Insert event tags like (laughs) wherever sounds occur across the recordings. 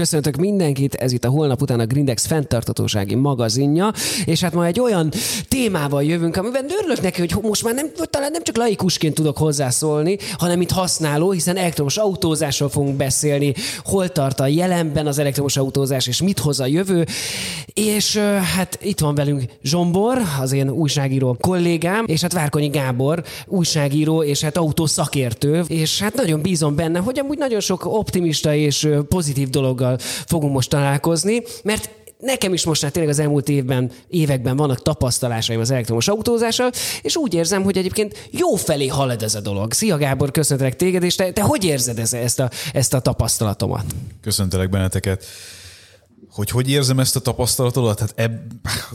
Köszöntök mindenkit, ez itt a holnap után a Grindex fenntartatósági magazinja, és hát ma egy olyan témával jövünk, amiben örülök neki, hogy most már nem, talán nem csak laikusként tudok hozzászólni, hanem mint használó, hiszen elektromos autózásról fogunk beszélni, hol tart a jelenben az elektromos autózás, és mit hoz a jövő. És hát itt van velünk Zsombor, az én újságíró kollégám, és hát Várkonyi Gábor, újságíró, és hát autószakértő, és hát nagyon bízom benne, hogy amúgy nagyon sok optimista és pozitív dolog dologgal fogunk most találkozni, mert nekem is most már tényleg az elmúlt évben, években vannak tapasztalásaim az elektromos autózással, és úgy érzem, hogy egyébként jó felé halad ez a dolog. Szia Gábor, köszöntelek téged, és te, te hogy érzed ezt a, ezt a tapasztalatomat? Köszöntelek benneteket hogy hogy érzem ezt a tapasztalatodat? Hát eb,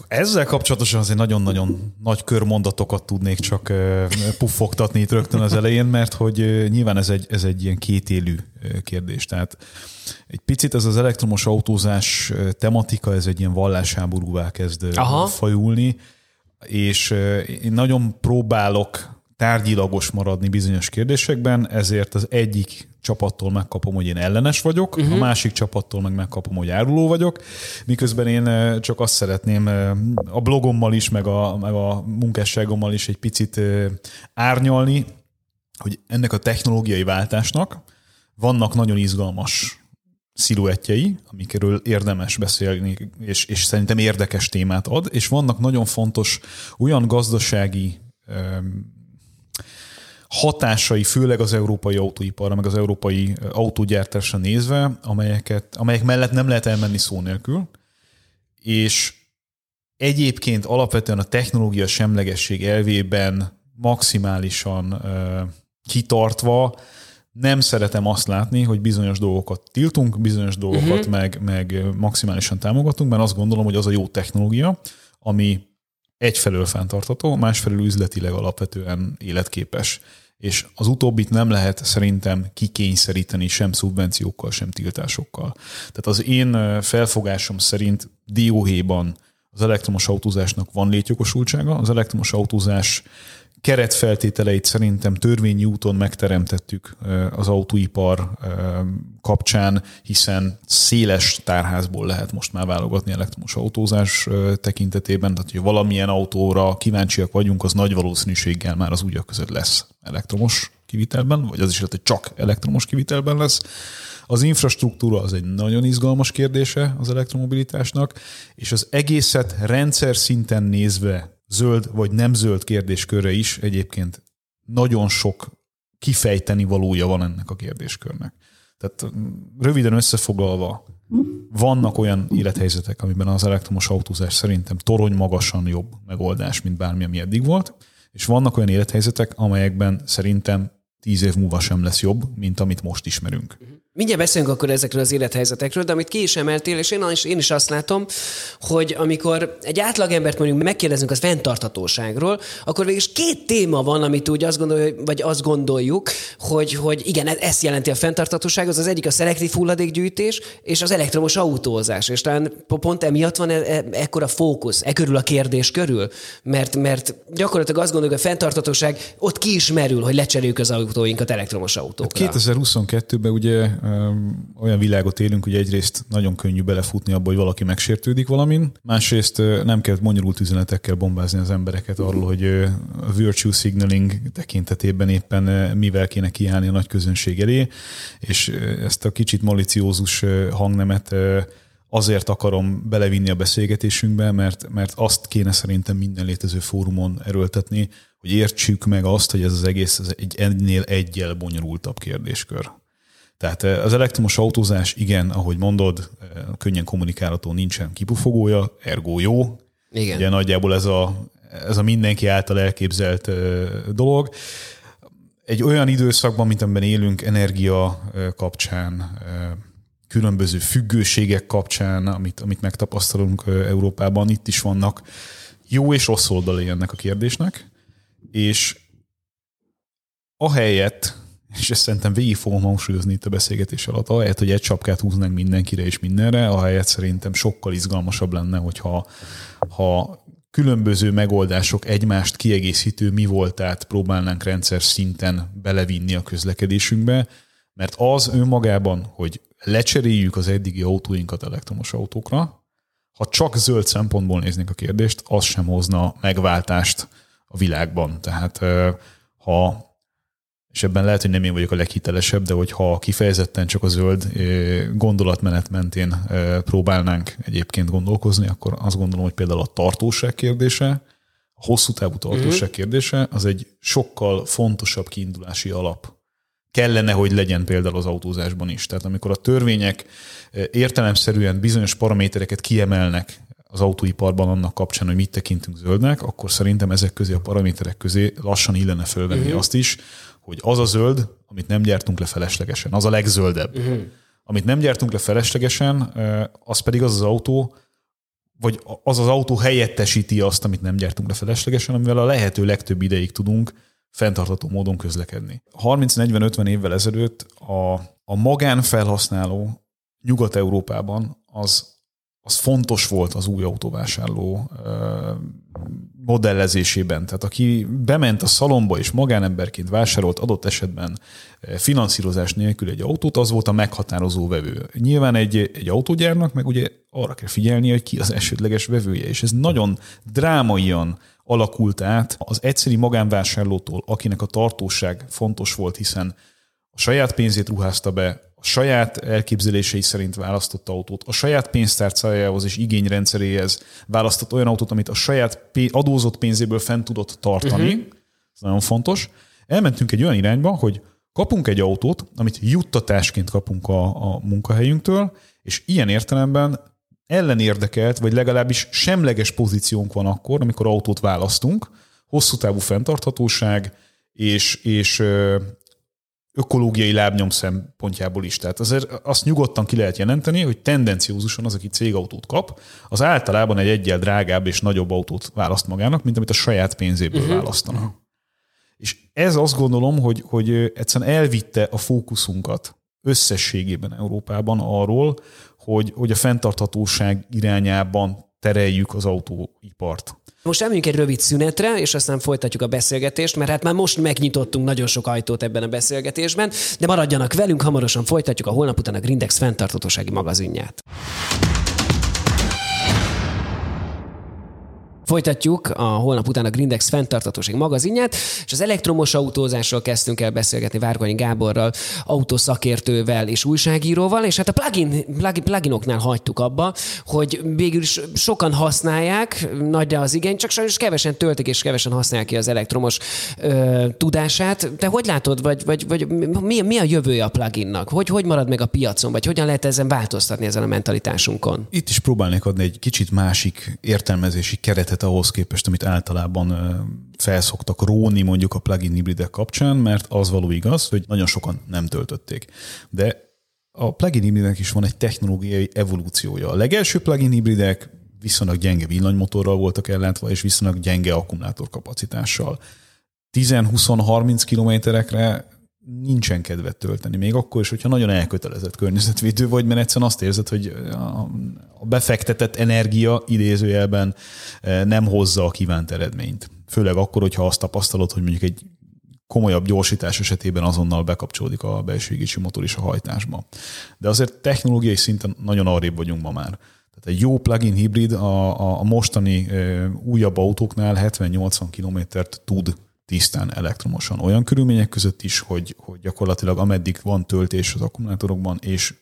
ezzel kapcsolatosan azért nagyon-nagyon nagy körmondatokat tudnék csak puffogtatni itt rögtön az elején, mert hogy nyilván ez egy, ez egy ilyen kétélű kérdés. Tehát egy picit ez az elektromos autózás tematika, ez egy ilyen vallásháborúvá kezd Aha. fajulni, és én nagyon próbálok tárgyilagos maradni bizonyos kérdésekben, ezért az egyik csapattól megkapom, hogy én ellenes vagyok, uh-huh. a mhm. másik csapattól meg megkapom, hogy áruló vagyok, miközben én csak azt szeretném a blogommal is, meg a, meg a munkásságommal is egy picit árnyalni, hogy ennek a technológiai váltásnak vannak nagyon izgalmas sziluettjei, amikről érdemes beszélni, és, és szerintem érdekes témát ad, és vannak nagyon fontos olyan gazdasági hatásai, főleg az európai autóiparra, meg az európai autógyártásra nézve, amelyeket, amelyek mellett nem lehet elmenni szó nélkül, és egyébként alapvetően a technológia semlegesség elvében maximálisan uh, kitartva nem szeretem azt látni, hogy bizonyos dolgokat tiltunk, bizonyos dolgokat uh-huh. meg, meg maximálisan támogatunk, mert azt gondolom, hogy az a jó technológia, ami egyfelől fenntartható, másfelől üzletileg alapvetően életképes. És az utóbbit nem lehet szerintem kikényszeríteni sem szubvenciókkal, sem tiltásokkal. Tehát az én felfogásom szerint dióhéjban az elektromos autózásnak van létjogosultsága, az elektromos autózás keretfeltételeit szerintem törvényi úton megteremtettük az autóipar kapcsán, hiszen széles tárházból lehet most már válogatni elektromos autózás tekintetében, tehát hogy valamilyen autóra kíváncsiak vagyunk, az nagy valószínűséggel már az úgyak között lesz elektromos kivitelben, vagy az is lehet, hogy csak elektromos kivitelben lesz. Az infrastruktúra az egy nagyon izgalmas kérdése az elektromobilitásnak, és az egészet rendszer szinten nézve zöld vagy nem zöld kérdéskörre is egyébként nagyon sok kifejteni valója van ennek a kérdéskörnek. Tehát mm, röviden összefoglalva, vannak olyan élethelyzetek, amiben az elektromos autózás szerintem torony magasan jobb megoldás, mint bármi, ami eddig volt, és vannak olyan élethelyzetek, amelyekben szerintem tíz év múlva sem lesz jobb, mint amit most ismerünk. Mindjárt beszélünk akkor ezekről az élethelyzetekről, de amit ki is emeltél, és én is, én is azt látom, hogy amikor egy átlagembert mondjuk megkérdezünk az fenntarthatóságról, akkor végül is két téma van, amit úgy azt gondoljuk, vagy azt gondoljuk, hogy, hogy igen, ezt jelenti a fenntarthatóság, az az egyik a szelektív hulladékgyűjtés, és az elektromos autózás. És talán pont emiatt van e- e- ekkora fókusz, e körül a kérdés körül, mert, mert gyakorlatilag azt gondoljuk, a fenntarthatóság ott ki is merül, hogy lecseréljük az autóinkat elektromos autókra. Hát 2022-ben ugye olyan világot élünk, hogy egyrészt nagyon könnyű belefutni abba, hogy valaki megsértődik valamin, másrészt nem kell bonyolult üzenetekkel bombázni az embereket arról, hogy a virtue signaling tekintetében éppen mivel kéne kiállni a nagy közönség elé, és ezt a kicsit maliciózus hangnemet azért akarom belevinni a beszélgetésünkbe, mert, mert azt kéne szerintem minden létező fórumon erőltetni, hogy értsük meg azt, hogy ez az egész ez egy ennél egyel bonyolultabb kérdéskör. Tehát eh, az elektromos autózás, igen, ahogy mondod, eh, könnyen kommunikálható, nincsen kipufogója, ergo jó. Igen. Ugye nagyjából ez a, ez a mindenki által elképzelt eh, dolog. Egy olyan időszakban, mint amiben élünk, energia kapcsán, különböző függőségek kapcsán, amit, amit megtapasztalunk Európában, itt is vannak jó és rossz oldalai ennek a kérdésnek, és ahelyett, és ezt szerintem végig fogom hangsúlyozni itt a beszélgetés alatt, ahelyett, hogy egy csapkát húznánk mindenkire és mindenre, ahelyett szerintem sokkal izgalmasabb lenne, hogyha ha különböző megoldások egymást kiegészítő mi voltát próbálnánk rendszer szinten belevinni a közlekedésünkbe, mert az önmagában, hogy lecseréljük az eddigi autóinkat elektromos autókra, ha csak zöld szempontból néznénk a kérdést, az sem hozna megváltást a világban. Tehát ha és ebben lehet, hogy nem én vagyok a leghitelesebb, de hogyha kifejezetten csak a zöld gondolatmenet mentén próbálnánk egyébként gondolkozni, akkor azt gondolom, hogy például a tartóság kérdése, a hosszú távú tartóság uh-huh. kérdése, az egy sokkal fontosabb kiindulási alap. Kellene, hogy legyen például az autózásban is. Tehát amikor a törvények értelemszerűen bizonyos paramétereket kiemelnek az autóiparban annak kapcsán, hogy mit tekintünk zöldnek, akkor szerintem ezek közé a paraméterek közé lassan illene fölvenni uh-huh. azt is, hogy az a zöld, amit nem gyártunk le feleslegesen, az a legzöldebb. Uh-huh. Amit nem gyártunk le feleslegesen, az pedig az az autó, vagy az az autó helyettesíti azt, amit nem gyártunk le feleslegesen, amivel a lehető legtöbb ideig tudunk fenntartható módon közlekedni. 30-40-50 évvel ezelőtt a, a magánfelhasználó Nyugat-Európában az az fontos volt az új autóvásárló modellezésében. Tehát aki bement a szalomba és magánemberként vásárolt adott esetben finanszírozás nélkül egy autót, az volt a meghatározó vevő. Nyilván egy, egy autógyárnak meg ugye arra kell figyelni, hogy ki az esetleges vevője, és ez nagyon drámaian alakult át az egyszeri magánvásárlótól, akinek a tartóság fontos volt, hiszen a saját pénzét ruházta be, a saját elképzelései szerint választott autót, a saját pénztárcájához és igényrendszeréhez választott olyan autót, amit a saját adózott pénzéből fent tudott tartani. Uh-huh. Ez nagyon fontos. Elmentünk egy olyan irányba, hogy kapunk egy autót, amit juttatásként kapunk a, a munkahelyünktől, és ilyen értelemben ellenérdekelt, vagy legalábbis semleges pozíciónk van akkor, amikor autót választunk, hosszú távú fenntarthatóság, és, és ökológiai lábnyom szempontjából is. Tehát azért azt nyugodtan ki lehet jelenteni, hogy tendenciózusan az, aki cégautót kap, az általában egy egyel drágább és nagyobb autót választ magának, mint amit a saját pénzéből uh-huh. választana. És ez azt gondolom, hogy, hogy egyszerűen elvitte a fókuszunkat összességében Európában arról, hogy, hogy a fenntarthatóság irányában tereljük az autóipart. Most elmegyünk egy rövid szünetre, és aztán folytatjuk a beszélgetést, mert hát már most megnyitottunk nagyon sok ajtót ebben a beszélgetésben, de maradjanak velünk, hamarosan folytatjuk a holnap után a Grindex fenntartatósági magazinját. Folytatjuk a holnap után a Grindex fenntartatóság magazinját, és az elektromos autózásról kezdtünk el beszélgetni Várkonyi Gáborral, autószakértővel és újságíróval, és hát a plugin, plugin, pluginoknál hagytuk abba, hogy végül is sokan használják, nagy az igény, csak sajnos kevesen töltik és kevesen használják ki az elektromos ö, tudását. Te hogy látod, vagy, vagy, vagy mi, mi a jövője a pluginnak? Hogy, hogy marad meg a piacon, vagy hogyan lehet ezen változtatni ezen a mentalitásunkon? Itt is próbálnék adni egy kicsit másik értelmezési keretet helyzet ahhoz képest, amit általában felszoktak róni mondjuk a plugin hibridek kapcsán, mert az való igaz, hogy nagyon sokan nem töltötték. De a plugin hibridek is van egy technológiai evolúciója. A legelső plugin hibridek viszonylag gyenge villanymotorral voltak ellátva, és viszonylag gyenge akkumulátorkapacitással. 10-20-30 kilométerekre nincsen kedvet tölteni, még akkor is, hogyha nagyon elkötelezett környezetvédő vagy, mert egyszerűen azt érzed, hogy a befektetett energia idézőjelben eh, nem hozza a kívánt eredményt. Főleg akkor, hogyha azt tapasztalod, hogy mondjuk egy komolyabb gyorsítás esetében azonnal bekapcsolódik a belső égési motor is a hajtásba. De azért technológiai szinten nagyon arrébb vagyunk ma már. Tehát egy jó plug-in hibrid a, a mostani e, újabb autóknál 70-80 kilométert tud tisztán elektromosan. Olyan körülmények között is, hogy, hogy gyakorlatilag ameddig van töltés az akkumulátorokban, és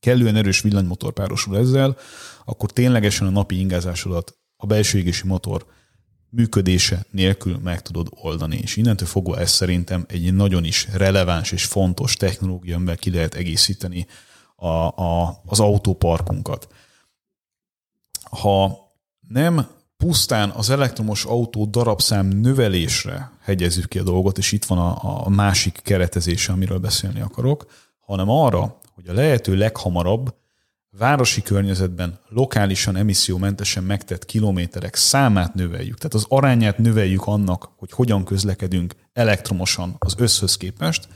kellően erős villanymotor párosul ezzel, akkor ténylegesen a napi ingázásodat a belső égési motor működése nélkül meg tudod oldani. És innentől fogva ez szerintem egy nagyon is releváns és fontos technológia, amivel ki lehet egészíteni a, a, az autóparkunkat. Ha nem pusztán az elektromos autó darabszám növelésre hegyezzük ki a dolgot, és itt van a, a másik keretezése, amiről beszélni akarok, hanem arra, hogy a lehető leghamarabb városi környezetben lokálisan emissziómentesen megtett kilométerek számát növeljük. Tehát az arányát növeljük annak, hogy hogyan közlekedünk elektromosan az összhöz képest,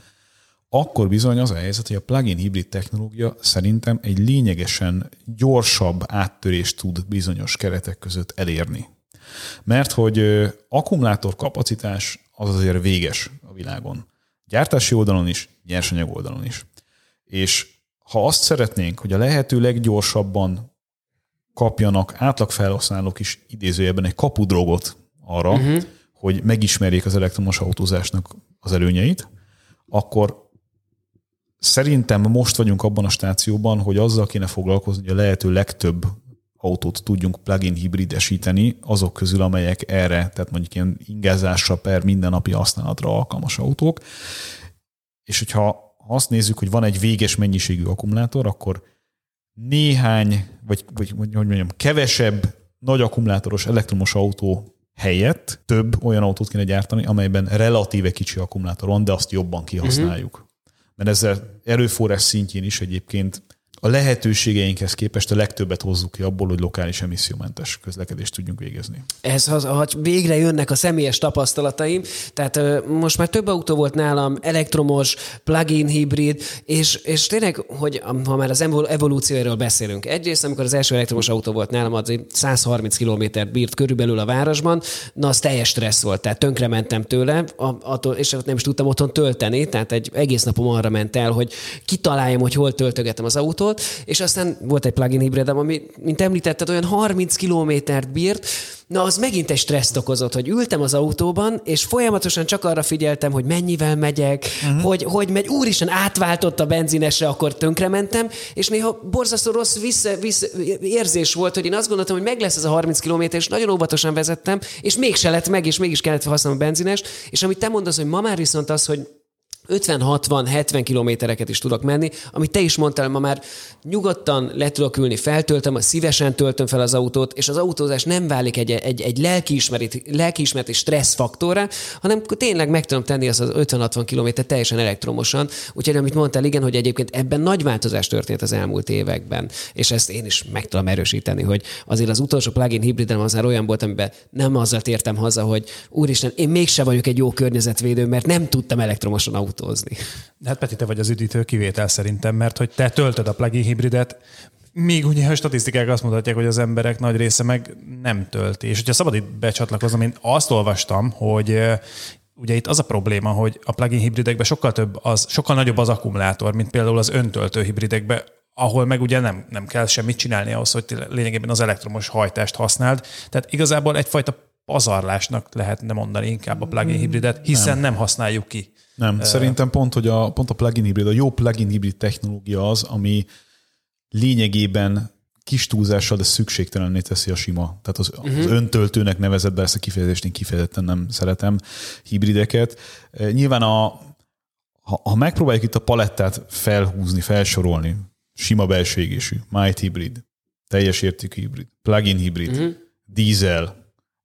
akkor bizony az a helyzet, hogy a plug-in hibrid technológia szerintem egy lényegesen gyorsabb áttörést tud bizonyos keretek között elérni. Mert hogy akkumulátor kapacitás az azért véges a világon. Gyártási oldalon is, nyersanyag oldalon is. És ha azt szeretnénk, hogy a lehető leggyorsabban kapjanak átlagfelhasználók is idézőjelben egy kapudrogot arra, uh-huh. hogy megismerjék az elektromos autózásnak az előnyeit, akkor szerintem most vagyunk abban a stációban, hogy azzal kéne foglalkozni, hogy a lehető legtöbb autót tudjunk plug-in hibridesíteni azok közül, amelyek erre, tehát mondjuk ilyen ingázásra per mindennapi használatra alkalmas autók. És hogyha azt nézzük, hogy van egy véges mennyiségű akkumulátor, akkor néhány, vagy, vagy hogy mondjam, kevesebb nagy akkumulátoros elektromos autó helyett több olyan autót kéne gyártani, amelyben relatíve kicsi akkumulátor van, de azt jobban kihasználjuk. Uh-huh. Mert ezzel erőforrás szintjén is egyébként a lehetőségeinkhez képest a legtöbbet hozzuk ki abból, hogy lokális emissziómentes közlekedést tudjunk végezni. Ez az, hogy végre jönnek a személyes tapasztalataim, tehát most már több autó volt nálam, elektromos, plug-in hibrid, és, és tényleg, hogy ha már az evolúcióról beszélünk. Egyrészt, amikor az első elektromos autó volt nálam, az 130 kilométert bírt körülbelül a városban, na az teljes stressz volt, tehát tönkre mentem tőle, attól, és nem is tudtam otthon tölteni, tehát egy egész napom arra ment el, hogy kitaláljam, hogy hol töltögetem az autót, volt, és aztán volt egy plugin hibridem, ami, mint említetted, olyan 30 kilométert bírt, Na, az megint egy stresszt okozott, hogy ültem az autóban, és folyamatosan csak arra figyeltem, hogy mennyivel megyek, uh-huh. hogy, hogy megy, úristen, átváltott a benzinesre, akkor tönkrementem, és néha borzasztó rossz vissza, vissza, érzés volt, hogy én azt gondoltam, hogy meg lesz ez a 30 km, és nagyon óvatosan vezettem, és mégse lett meg, és mégis kellett használnom a benzines, és amit te mondasz, hogy ma már viszont az, hogy 50-60-70 kilométereket is tudok menni, amit te is mondtál, ma már nyugodtan le tudok ülni, feltöltöm, szívesen töltöm fel az autót, és az autózás nem válik egy, egy, egy lelkiismereti, lelkiismereti stresszfaktorra, hanem tényleg meg tudom tenni az, az 50-60 kilométer teljesen elektromosan. Úgyhogy amit mondtál, igen, hogy egyébként ebben nagy változás történt az elmúlt években, és ezt én is meg tudom erősíteni, hogy azért az utolsó plug-in hibridem az már olyan volt, amiben nem azzal tértem haza, hogy úristen, én mégse vagyok egy jó környezetvédő, mert nem tudtam elektromosan autót autózni. Hát Peti, te vagy az üdítő kivétel szerintem, mert hogy te töltöd a plug-in hibridet, Míg ugye a statisztikák azt mutatják, hogy az emberek nagy része meg nem tölti. És hogyha szabad itt becsatlakoznom, én azt olvastam, hogy ugye itt az a probléma, hogy a plug-in hibridekben sokkal több, az, sokkal nagyobb az akkumulátor, mint például az öntöltő hibridekben, ahol meg ugye nem, nem kell semmit csinálni ahhoz, hogy lényegében az elektromos hajtást használd. Tehát igazából egyfajta pazarlásnak lehetne mondani inkább a plug-in hibridet, hiszen nem, nem használjuk ki. Nem, uh, szerintem pont, hogy a, pont a plugin hibrid, a jó plugin hibrid technológia az, ami lényegében kis túlzással, de szükségtelenné teszi a sima. Tehát az, uh-huh. az öntöltőnek nevezett, be ezt a kifejezést én kifejezetten nem szeretem, hibrideket. Nyilván a, ha, ha megpróbáljuk itt a palettát felhúzni, felsorolni, sima belső égésű, mild hibrid, teljes értékű hibrid, plug-in hibrid, uh-huh. diesel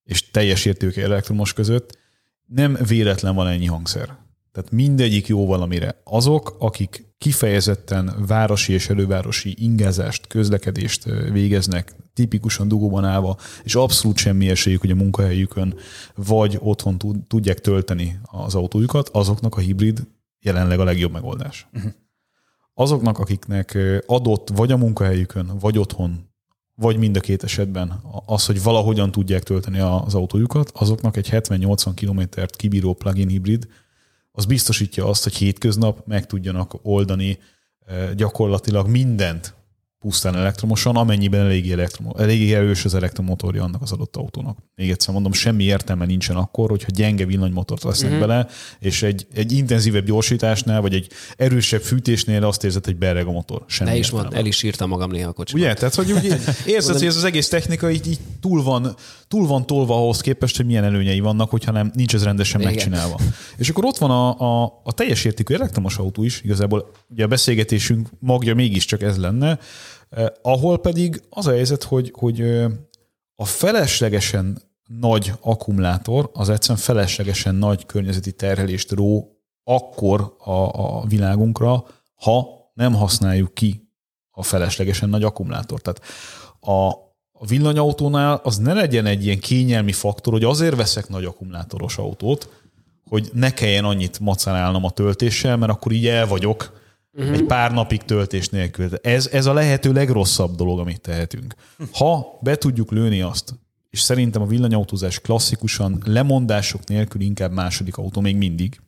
és teljes értékű elektromos között, nem véletlen van ennyi hangszer. Tehát mindegyik jó valamire. Azok, akik kifejezetten városi és elővárosi ingázást, közlekedést végeznek, tipikusan dugóban állva, és abszolút semmi esélyük, hogy a munkahelyükön vagy otthon tudják tölteni az autójukat, azoknak a hibrid jelenleg a legjobb megoldás. Uh-huh. Azoknak, akiknek adott vagy a munkahelyükön, vagy otthon, vagy mind a két esetben az, hogy valahogyan tudják tölteni az autójukat, azoknak egy 70-80 kilométert kibíró plug-in hibrid az biztosítja azt, hogy hétköznap meg tudjanak oldani eh, gyakorlatilag mindent pusztán elektromosan, amennyiben eléggé, elektromo, eléggé erős az elektromotorja annak az adott autónak. Még egyszer mondom, semmi értelme nincsen akkor, hogyha gyenge villanymotort vesznek uh-huh. bele, és egy, egy intenzívebb gyorsításnál, vagy egy erősebb fűtésnél azt érzed, hogy bereg a motor. Semmi ne is mond, el is írtam magam néha a kocsiban. Ugye? Tehát, hogy úgy (laughs) érzed, hogy ez az egész technika így, így túl, van, túl van tolva ahhoz képest, hogy milyen előnyei vannak, hogyha nem, nincs ez rendesen Igen. megcsinálva. És akkor ott van a, a, a teljes értékű elektromos autó is, igazából ugye a beszélgetésünk magja mégiscsak ez lenne, ahol pedig az a helyzet, hogy, hogy a feleslegesen nagy akkumulátor az egyszerűen feleslegesen nagy környezeti terhelést ró akkor a, a világunkra, ha nem használjuk ki a feleslegesen nagy akkumulátort. Tehát a, a villanyautónál az ne legyen egy ilyen kényelmi faktor, hogy azért veszek nagy akkumulátoros autót, hogy ne kelljen annyit macerálnom a töltéssel, mert akkor így el vagyok uh-huh. egy pár napig töltés nélkül. Ez, ez a lehető legrosszabb dolog, amit tehetünk. Ha be tudjuk lőni azt, és szerintem a villanyautózás klasszikusan lemondások nélkül inkább második autó még mindig,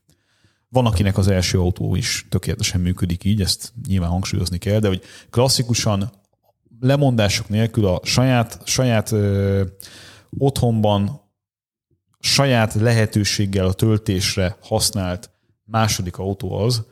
Van, akinek az első autó is tökéletesen működik így, ezt nyilván hangsúlyozni kell, de hogy klasszikusan lemondások nélkül a saját, saját ö, otthonban, saját lehetőséggel a töltésre használt második autó az,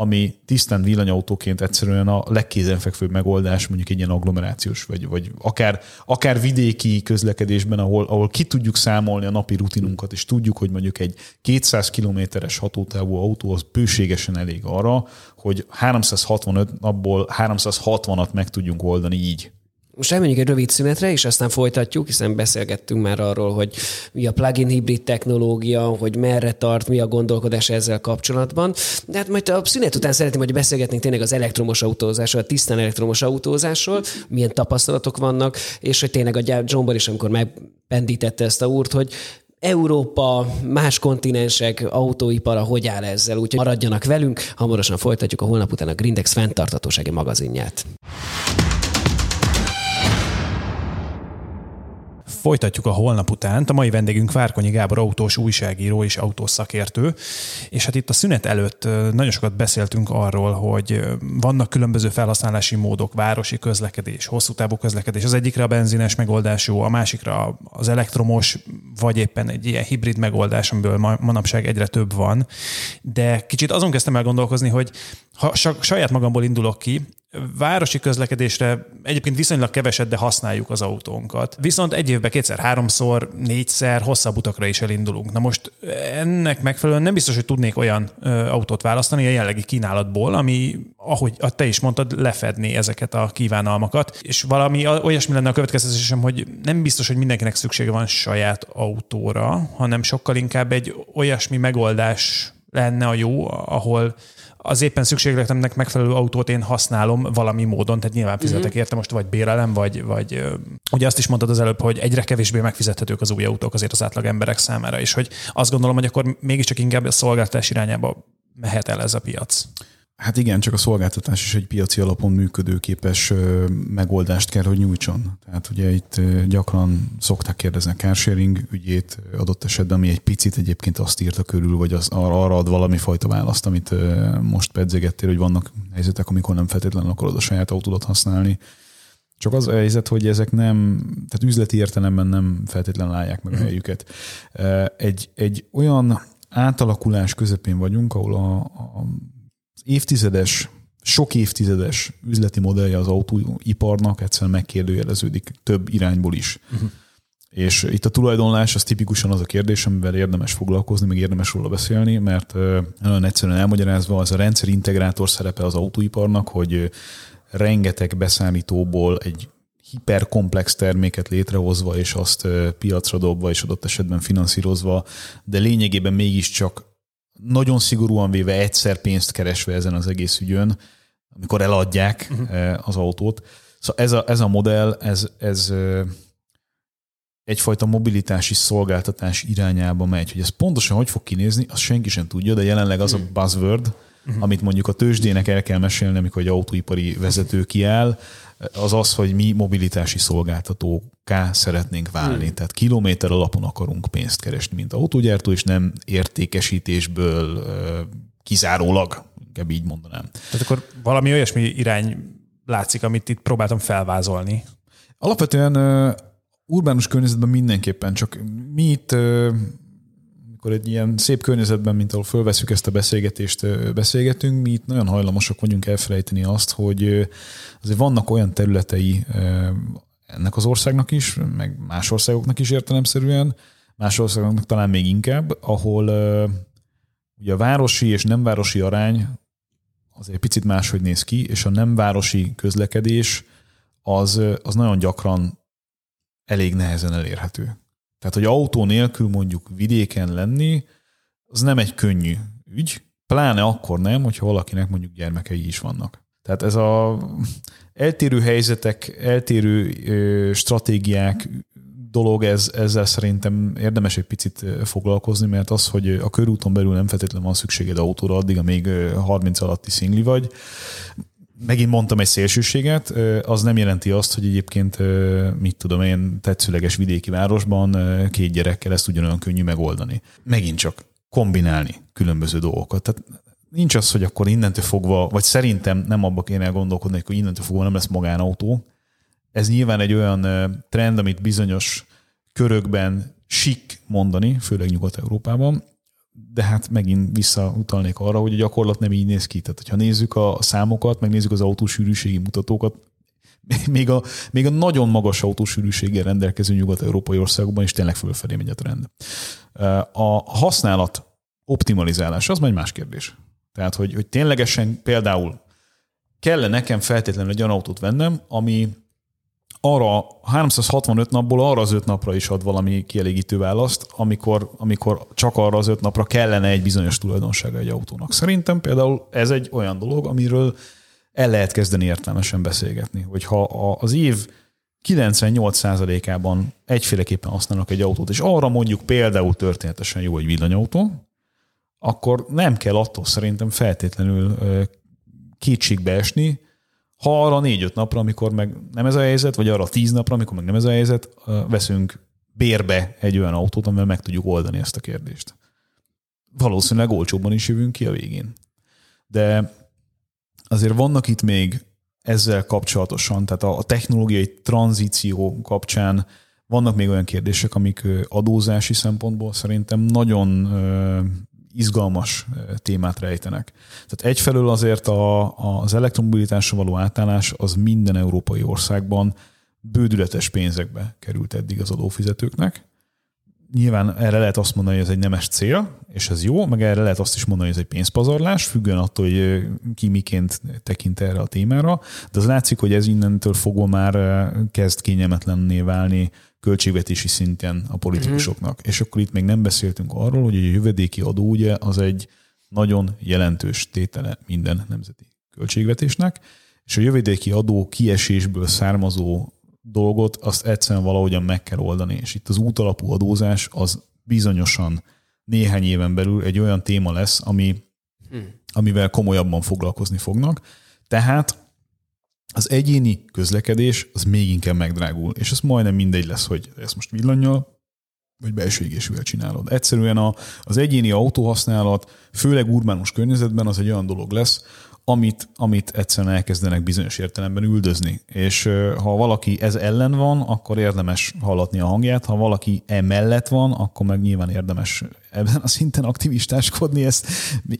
ami tisztán villanyautóként egyszerűen a legkézenfekvőbb megoldás, mondjuk egy ilyen agglomerációs, vagy, vagy akár, akár vidéki közlekedésben, ahol, ahol ki tudjuk számolni a napi rutinunkat, és tudjuk, hogy mondjuk egy 200 kilométeres hatótávú autó az bőségesen elég arra, hogy 365 napból 360-at meg tudjunk oldani így. Most elmenjünk egy rövid szünetre, és aztán folytatjuk, hiszen beszélgettünk már arról, hogy mi a plug-in hibrid technológia, hogy merre tart, mi a gondolkodás ezzel kapcsolatban. De hát majd a szünet után szeretném, hogy beszélgetnénk tényleg az elektromos autózásról, a tisztán elektromos autózásról, milyen tapasztalatok vannak, és hogy tényleg a John is, amikor megpendítette ezt a úrt, hogy Európa, más kontinensek autóipara hogy áll ezzel, úgyhogy maradjanak velünk, hamarosan folytatjuk a holnap után a Grindex fenntartatósági magazinját. Folytatjuk a holnap után. A mai vendégünk Várkonyi Gábor autós újságíró és autószakértő. És hát itt a szünet előtt nagyon sokat beszéltünk arról, hogy vannak különböző felhasználási módok, városi közlekedés, hosszú távú közlekedés. Az egyikre a benzines megoldás jó, a másikra az elektromos, vagy éppen egy ilyen hibrid megoldás, amiből manapság egyre több van. De kicsit azon kezdtem el gondolkozni, hogy ha saját magamból indulok ki, városi közlekedésre egyébként viszonylag keveset, de használjuk az autónkat. Viszont egy évben kétszer, háromszor, négyszer hosszabb utakra is elindulunk. Na most ennek megfelelően nem biztos, hogy tudnék olyan autót választani a jelenlegi kínálatból, ami, ahogy te is mondtad, lefedni ezeket a kívánalmakat. És valami olyasmi lenne a következtetésem, hogy nem biztos, hogy mindenkinek szüksége van saját autóra, hanem sokkal inkább egy olyasmi megoldás lenne a jó, ahol az éppen szükségletemnek megfelelő autót én használom valami módon, tehát nyilván fizetek uh-huh. érte most vagy bérelem, vagy, vagy ugye azt is mondtad az előbb, hogy egyre kevésbé megfizethetők az új autók azért az átlag emberek számára, és hogy azt gondolom, hogy akkor mégiscsak inkább a szolgáltatás irányába mehet el ez a piac. Hát igen, csak a szolgáltatás is egy piaci alapon működőképes megoldást kell, hogy nyújtson. Tehát ugye itt gyakran szokták kérdezni a carsharing ügyét adott esetben, ami egy picit egyébként azt írta körül, vagy az, arra ad valami fajta választ, amit most pedzegettél, hogy vannak helyzetek, amikor nem feltétlenül akarod a saját autódat használni. Csak az a helyzet, hogy ezek nem, tehát üzleti értelemben nem feltétlenül állják meg a mhm. helyüket. Egy, egy olyan átalakulás közepén vagyunk, ahol a, a évtizedes, sok évtizedes üzleti modellje az autóiparnak egyszerűen megkérdőjeleződik több irányból is. Uh-huh. És itt a tulajdonlás az tipikusan az a kérdés, amivel érdemes foglalkozni, meg érdemes róla beszélni, mert nagyon egyszerűen elmagyarázva az a rendszer integrátor szerepe az autóiparnak, hogy rengeteg beszállítóból egy hiperkomplex terméket létrehozva, és azt piacra dobva, és adott esetben finanszírozva, de lényegében mégiscsak nagyon szigorúan véve egyszer pénzt keresve ezen az egész ügyön, amikor eladják uh-huh. az autót. Szóval ez a, ez a modell, ez, ez egyfajta mobilitási szolgáltatás irányába megy. Hogy ez pontosan hogy fog kinézni, azt senki sem tudja, de jelenleg az a mhm. buzzword, uh-huh. amit mondjuk a tőzsdének el kell mesélni, amikor egy autóipari vezető kiáll, az az, hogy mi mobilitási szolgáltatóká szeretnénk válni. Hmm. Tehát kilométer alapon akarunk pénzt keresni, mint autógyártó, és nem értékesítésből kizárólag, inkább így mondanám. Tehát akkor valami olyasmi irány látszik, amit itt próbáltam felvázolni. Alapvetően urbánus környezetben mindenképpen, csak mi itt amikor egy ilyen szép környezetben, mint ahol fölveszük ezt a beszélgetést, beszélgetünk, mi itt nagyon hajlamosak vagyunk elfelejteni azt, hogy azért vannak olyan területei ennek az országnak is, meg más országoknak is értelemszerűen, más országoknak talán még inkább, ahol ugye a városi és nem városi arány az egy picit máshogy néz ki, és a nem városi közlekedés az, az nagyon gyakran elég nehezen elérhető. Tehát, hogy autó nélkül mondjuk vidéken lenni, az nem egy könnyű ügy, pláne akkor nem, hogyha valakinek mondjuk gyermekei is vannak. Tehát ez a eltérő helyzetek, eltérő stratégiák dolog, ez, ezzel szerintem érdemes egy picit foglalkozni, mert az, hogy a körúton belül nem feltétlenül van szükséged autóra addig, amíg 30 alatti szingli vagy, megint mondtam egy szélsőséget, az nem jelenti azt, hogy egyébként, mit tudom én, tetszőleges vidéki városban két gyerekkel ezt ugyanolyan könnyű megoldani. Megint csak kombinálni különböző dolgokat. Tehát nincs az, hogy akkor innentől fogva, vagy szerintem nem abba kéne gondolkodni, hogy innentől fogva nem lesz magánautó. Ez nyilván egy olyan trend, amit bizonyos körökben sik mondani, főleg Nyugat-Európában, de hát megint visszautalnék arra, hogy a gyakorlat nem így néz ki. Tehát, hogyha nézzük a számokat, megnézzük az autósűrűségi mutatókat, (laughs) még a, még a nagyon magas autósűrűséggel rendelkező nyugat-európai országokban is tényleg fölfelé megy a trend. A használat optimalizálás, az majd más kérdés. Tehát, hogy, hogy ténylegesen például kell nekem feltétlenül egy olyan autót vennem, ami arra 365 napból arra az öt napra is ad valami kielégítő választ, amikor, amikor csak arra az öt napra kellene egy bizonyos tulajdonsága egy autónak. Szerintem például ez egy olyan dolog, amiről el lehet kezdeni értelmesen beszélgetni, hogy ha az év 98%-ában egyféleképpen használnak egy autót, és arra mondjuk például történetesen jó egy villanyautó, akkor nem kell attól szerintem feltétlenül kétségbe esni, ha arra négy-öt napra, amikor meg nem ez a helyzet, vagy arra tíz napra, amikor meg nem ez a helyzet, veszünk bérbe egy olyan autót, amivel meg tudjuk oldani ezt a kérdést. Valószínűleg olcsóbban is jövünk ki a végén. De azért vannak itt még ezzel kapcsolatosan, tehát a technológiai tranzíció kapcsán vannak még olyan kérdések, amik adózási szempontból szerintem nagyon izgalmas témát rejtenek. Tehát egyfelől azért a, az elektromobilitásra való átállás az minden európai országban bődületes pénzekbe került eddig az adófizetőknek. Nyilván erre lehet azt mondani, hogy ez egy nemes cél, és ez jó, meg erre lehet azt is mondani, hogy ez egy pénzpazarlás, függően attól, hogy ki miként tekint erre a témára, de az látszik, hogy ez innentől fogva már kezd kényelmetlenné válni költségvetési szinten a politikusoknak. Mm-hmm. És akkor itt még nem beszéltünk arról, hogy a jövedéki adó ugye az egy nagyon jelentős tétele minden nemzeti költségvetésnek, és a jövedéki adó kiesésből származó dolgot azt egyszerűen valahogyan meg kell oldani. És itt az útalapú adózás az bizonyosan néhány éven belül egy olyan téma lesz, ami, hmm. amivel komolyabban foglalkozni fognak. Tehát az egyéni közlekedés az még inkább megdrágul, és ez majdnem mindegy lesz, hogy ezt most villanyjal vagy belső égésűvel csinálod. Egyszerűen a, az egyéni autóhasználat, főleg urbánus környezetben az egy olyan dolog lesz, amit, amit egyszerűen elkezdenek bizonyos értelemben üldözni. És ha valaki ez ellen van, akkor érdemes hallatni a hangját, ha valaki emellett van, akkor meg nyilván érdemes ebben a szinten aktivistáskodni. Ezt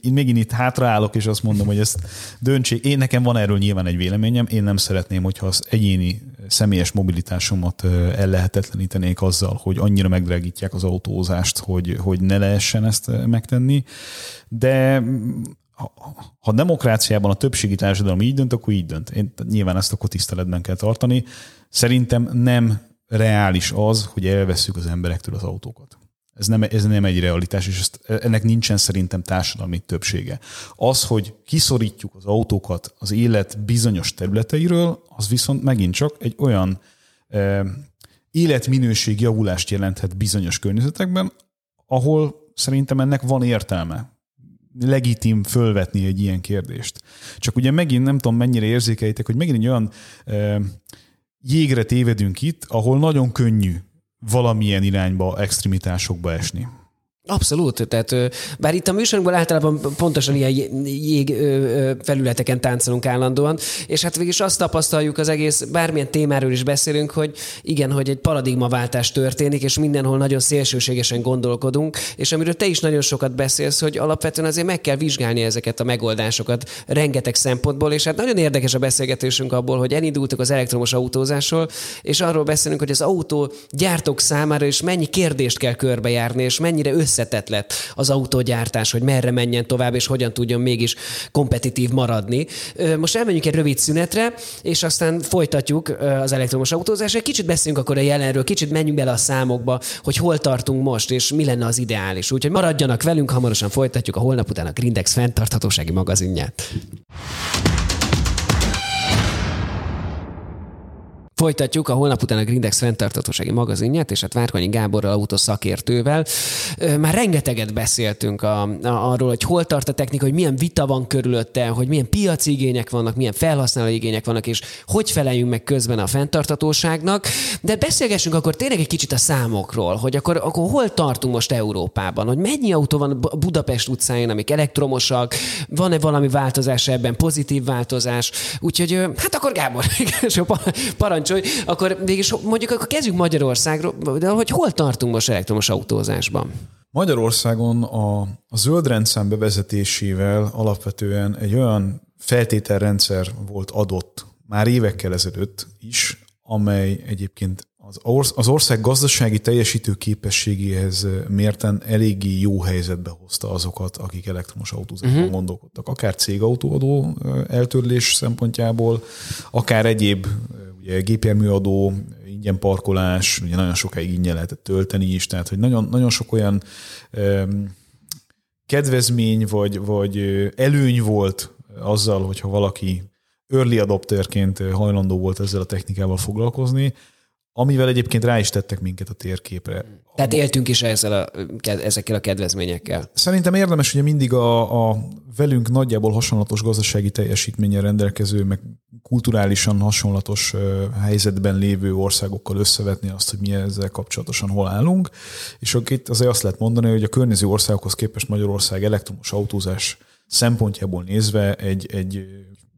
én megint itt hátraállok, és azt mondom, hogy ezt döntsék. Én nekem van erről nyilván egy véleményem, én nem szeretném, hogyha az egyéni személyes mobilitásomat ellehetetlenítenék azzal, hogy annyira megdrágítják az autózást, hogy, hogy ne lehessen ezt megtenni. De ha demokráciában a többségi társadalom így dönt, akkor így dönt. Én, nyilván ezt akkor tiszteletben kell tartani. Szerintem nem reális az, hogy elveszük az emberektől az autókat. Ez nem, ez nem egy realitás, és ezt, ennek nincsen szerintem társadalmi többsége. Az, hogy kiszorítjuk az autókat az élet bizonyos területeiről, az viszont megint csak egy olyan e, életminőség javulást jelenthet bizonyos környezetekben, ahol szerintem ennek van értelme legitim fölvetni egy ilyen kérdést. Csak ugye megint nem tudom mennyire érzékelitek, hogy megint egy olyan e, jégre tévedünk itt, ahol nagyon könnyű valamilyen irányba, extremitásokba esni. Abszolút, tehát bár itt a műsorunkban általában pontosan ilyen jég felületeken táncolunk állandóan, és hát végig azt tapasztaljuk az egész, bármilyen témáról is beszélünk, hogy igen, hogy egy paradigmaváltás történik, és mindenhol nagyon szélsőségesen gondolkodunk, és amiről te is nagyon sokat beszélsz, hogy alapvetően azért meg kell vizsgálni ezeket a megoldásokat rengeteg szempontból, és hát nagyon érdekes a beszélgetésünk abból, hogy elindultak az elektromos autózásról, és arról beszélünk, hogy az autó gyártók számára is mennyi kérdést kell körbejárni, és mennyire össze összetett lett az autógyártás, hogy merre menjen tovább, és hogyan tudjon mégis kompetitív maradni. Most elmenjünk egy rövid szünetre, és aztán folytatjuk az elektromos autózás. Egy kicsit beszélünk akkor a jelenről, kicsit menjünk bele a számokba, hogy hol tartunk most, és mi lenne az ideális. Úgyhogy maradjanak velünk, hamarosan folytatjuk a holnap után a Grindex fenntarthatósági magazinját. Folytatjuk a holnap után a Grindex fenntartatósági magazinját, és hát Várkonyi Gáborral, autószakértővel. Már rengeteget beszéltünk a, a, arról, hogy hol tart a technika, hogy milyen vita van körülötte, hogy milyen piaci igények vannak, milyen felhasználói igények vannak, és hogy feleljünk meg közben a fenntartatóságnak. De beszélgessünk akkor tényleg egy kicsit a számokról, hogy akkor, akkor hol tartunk most Európában, hogy mennyi autó van Budapest utcáin, amik elektromosak, van-e valami változás ebben, pozitív változás. Úgyhogy hát akkor Gábor, (laughs) parancsolj, akkor végig mondjuk akkor kezdjük Magyarországról, de hogy hol tartunk most elektromos autózásban? Magyarországon a, a zöld rendszám bevezetésével alapvetően egy olyan feltételrendszer volt adott már évekkel ezelőtt is, amely egyébként az, az ország gazdasági teljesítő képességéhez mérten eléggé jó helyzetbe hozta azokat, akik elektromos autózásban uh-huh. gondolkodtak. Akár cégautóadó eltörlés szempontjából, akár egyéb ugye, gépjárműadó, ingyen parkolás, ugye nagyon sokáig ingyen lehetett tölteni is, tehát hogy nagyon, nagyon sok olyan um, kedvezmény vagy, vagy előny volt azzal, hogyha valaki early adopterként hajlandó volt ezzel a technikával foglalkozni, amivel egyébként rá is tettek minket a térképre. Tehát éltünk is ezzel a, ezekkel a kedvezményekkel. Szerintem érdemes ugye mindig a, a velünk nagyjából hasonlatos gazdasági teljesítménnyel rendelkező, meg kulturálisan hasonlatos helyzetben lévő országokkal összevetni azt, hogy mi ezzel kapcsolatosan hol állunk. És akkor itt azért azt lehet mondani, hogy a környező országokhoz képest Magyarország elektromos autózás szempontjából nézve egy, egy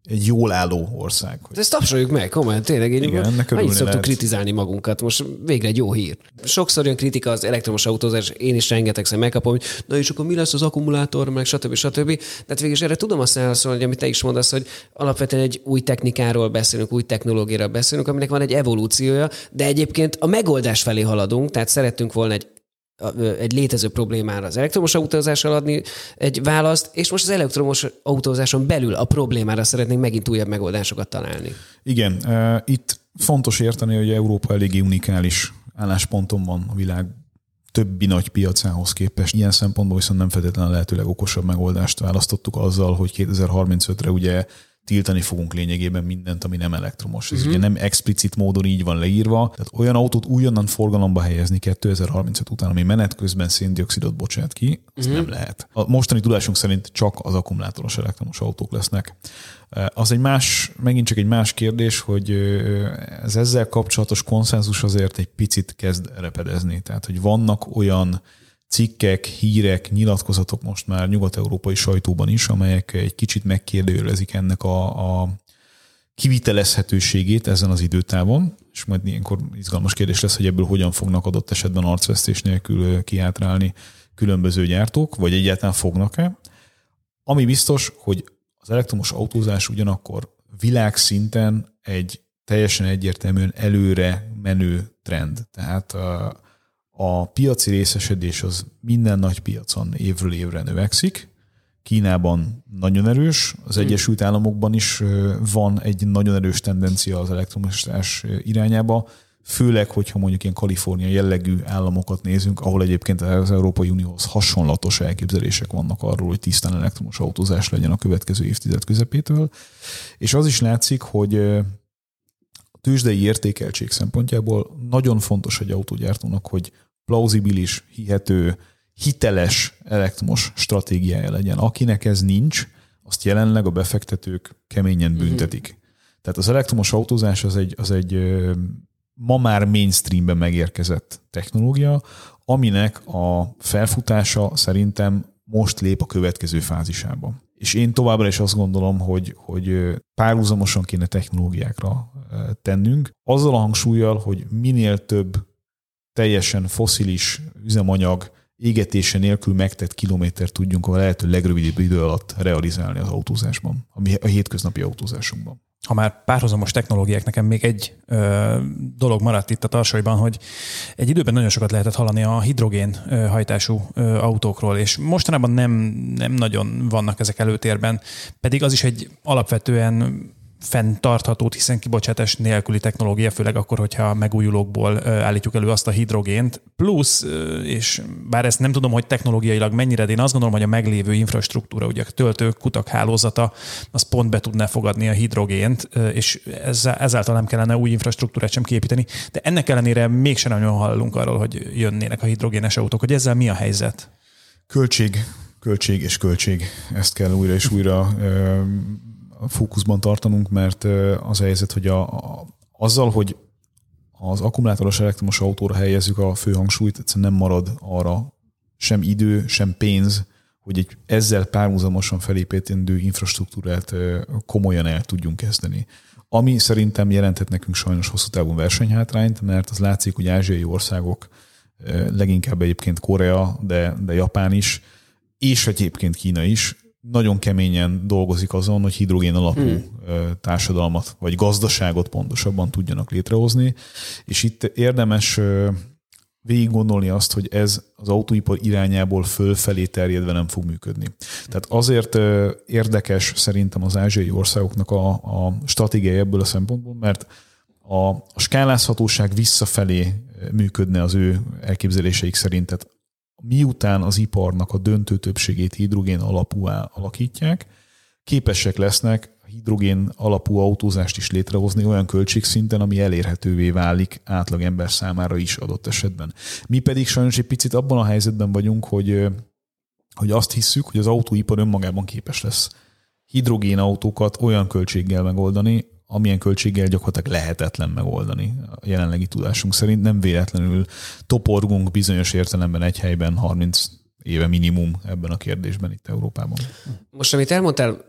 egy jól álló ország. De ezt tapsoljuk meg, komolyan, tényleg. Én Igen, ennek Mennyit szoktuk lehet. kritizálni magunkat, most végre egy jó hír. Sokszor jön kritika az elektromos autózás, én is rengetegszer megkapom, hogy na és akkor mi lesz az akkumulátor, meg stb. stb. De hát végül is erre tudom azt elszólni, hogy amit te is mondasz, hogy alapvetően egy új technikáról beszélünk, új technológiáról beszélünk, aminek van egy evolúciója, de egyébként a megoldás felé haladunk, tehát szerettünk volna egy egy létező problémára az elektromos autózással adni egy választ, és most az elektromos autózáson belül a problémára szeretnénk megint újabb megoldásokat találni. Igen, itt fontos érteni, hogy Európa eléggé unikális állásponton van a világ többi nagy piacához képest. Ilyen szempontból viszont nem feltétlenül a lehető legokosabb megoldást választottuk azzal, hogy 2035-re ugye tiltani fogunk lényegében mindent, ami nem elektromos. Ez uh-huh. ugye nem explicit módon így van leírva. Tehát olyan autót újonnan forgalomba helyezni 2035 után, ami menet közben széndiokszidot bocsát ki, az uh-huh. nem lehet. A mostani tudásunk szerint csak az akkumulátoros elektromos autók lesznek. Az egy más, megint csak egy más kérdés, hogy ez ezzel kapcsolatos konszenzus azért egy picit kezd repedezni. Tehát, hogy vannak olyan cikkek, hírek, nyilatkozatok most már nyugat-európai sajtóban is, amelyek egy kicsit megkérdőjelezik ennek a, a kivitelezhetőségét ezen az időtávon, és majd ilyenkor izgalmas kérdés lesz, hogy ebből hogyan fognak adott esetben arcvesztés nélkül kiátrálni különböző gyártók, vagy egyáltalán fognak-e. Ami biztos, hogy az elektromos autózás ugyanakkor világszinten egy teljesen egyértelműen előre menő trend. Tehát a piaci részesedés az minden nagy piacon évről évre növekszik. Kínában nagyon erős, az hmm. Egyesült Államokban is van egy nagyon erős tendencia az elektromosítás irányába, főleg, hogyha mondjuk ilyen Kalifornia jellegű államokat nézünk, ahol egyébként az Európai Unióhoz hasonlatos elképzelések vannak arról, hogy tisztán elektromos autózás legyen a következő évtized közepétől. És az is látszik, hogy tőzsdei értékeltség szempontjából nagyon fontos egy autógyártónak, hogy plauzibilis, hihető, hiteles elektromos stratégiája legyen. Akinek ez nincs, azt jelenleg a befektetők keményen mhm. büntetik. Mm-hmm. Tehát az elektromos autózás az egy, az egy ma már mainstreamben megérkezett technológia, aminek a felfutása szerintem most lép a következő fázisába. És én továbbra is azt gondolom, hogy, hogy párhuzamosan kéne technológiákra tennünk, azzal a hangsúlyjal, hogy minél több teljesen foszilis üzemanyag égetése nélkül megtett kilométer tudjunk a lehető legrövidebb idő alatt realizálni az autózásban, a hétköznapi autózásunkban. Ha már párhuzamos technológiák, nekem még egy ö, dolog maradt itt a tarsajban, hogy egy időben nagyon sokat lehetett hallani a hidrogén ö, hajtású ö, autókról, és mostanában nem, nem nagyon vannak ezek előtérben, pedig az is egy alapvetően fenntartható, hiszen kibocsátás nélküli technológia, főleg akkor, hogyha megújulókból állítjuk elő azt a hidrogént. Plusz, és bár ezt nem tudom, hogy technológiailag mennyire, de én azt gondolom, hogy a meglévő infrastruktúra, ugye a töltők, kutak hálózata, az pont be tudná fogadni a hidrogént, és ezáltal nem kellene új infrastruktúrát sem képíteni. De ennek ellenére mégsem nagyon hallunk arról, hogy jönnének a hidrogénes autók, hogy ezzel mi a helyzet? Költség, költség és költség. Ezt kell újra és újra fókuszban tartanunk, mert az a helyzet, hogy a, a, azzal, hogy az akkumulátoros elektromos autóra helyezzük a főhangsúlyt, egyszerűen nem marad arra sem idő, sem pénz, hogy egy ezzel párhuzamosan felépítendő infrastruktúrát komolyan el tudjunk kezdeni. Ami szerintem jelenthet nekünk sajnos hosszú távon versenyhátrányt, mert az látszik, hogy ázsiai országok, leginkább egyébként Korea, de, de Japán is, és egyébként Kína is nagyon keményen dolgozik azon, hogy hidrogén alapú hmm. társadalmat, vagy gazdaságot pontosabban tudjanak létrehozni, és itt érdemes végig gondolni azt, hogy ez az autóipar irányából fölfelé terjedve nem fog működni. Tehát azért érdekes szerintem az ázsiai országoknak a, a stratégiai ebből a szempontból, mert a, a skálázhatóság visszafelé működne az ő elképzeléseik szerint. Tehát miután az iparnak a döntő többségét hidrogén alapú alakítják, képesek lesznek hidrogén alapú autózást is létrehozni olyan költségszinten, ami elérhetővé válik átlag ember számára is adott esetben. Mi pedig sajnos egy picit abban a helyzetben vagyunk, hogy, hogy azt hisszük, hogy az autóipar önmagában képes lesz hidrogén autókat olyan költséggel megoldani, amilyen költséggel gyakorlatilag lehetetlen megoldani a jelenlegi tudásunk szerint. Nem véletlenül toporgunk bizonyos értelemben egy helyben 30 éve minimum ebben a kérdésben itt Európában. Most, amit elmondtál,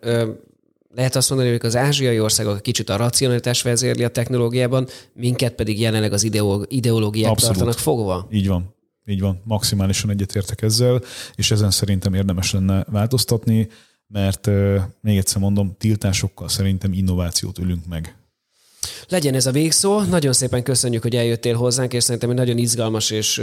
lehet azt mondani, hogy az ázsiai országok kicsit a racionalitás vezérli a technológiában, minket pedig jelenleg az ideológiák Abszolút. tartanak fogva? Így van. Így van. Maximálisan egyetértek ezzel, és ezen szerintem érdemes lenne változtatni mert még egyszer mondom, tiltásokkal szerintem innovációt ülünk meg. Legyen ez a végszó. Nagyon szépen köszönjük, hogy eljöttél hozzánk, és szerintem egy nagyon izgalmas és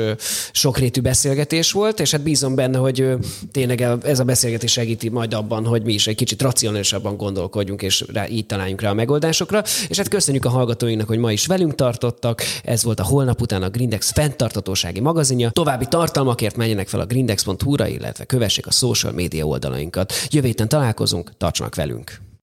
sokrétű beszélgetés volt, és hát bízom benne, hogy tényleg ez a beszélgetés segíti majd abban, hogy mi is egy kicsit racionálisabban gondolkodjunk, és rá, így találjunk rá a megoldásokra. És hát köszönjük a hallgatóinknak, hogy ma is velünk tartottak. Ez volt a holnap után a Grindex fenntartatósági magazinja. További tartalmakért menjenek fel a grindex.hu-ra, illetve kövessék a social média oldalainkat. Jövő találkozunk, tartsanak velünk!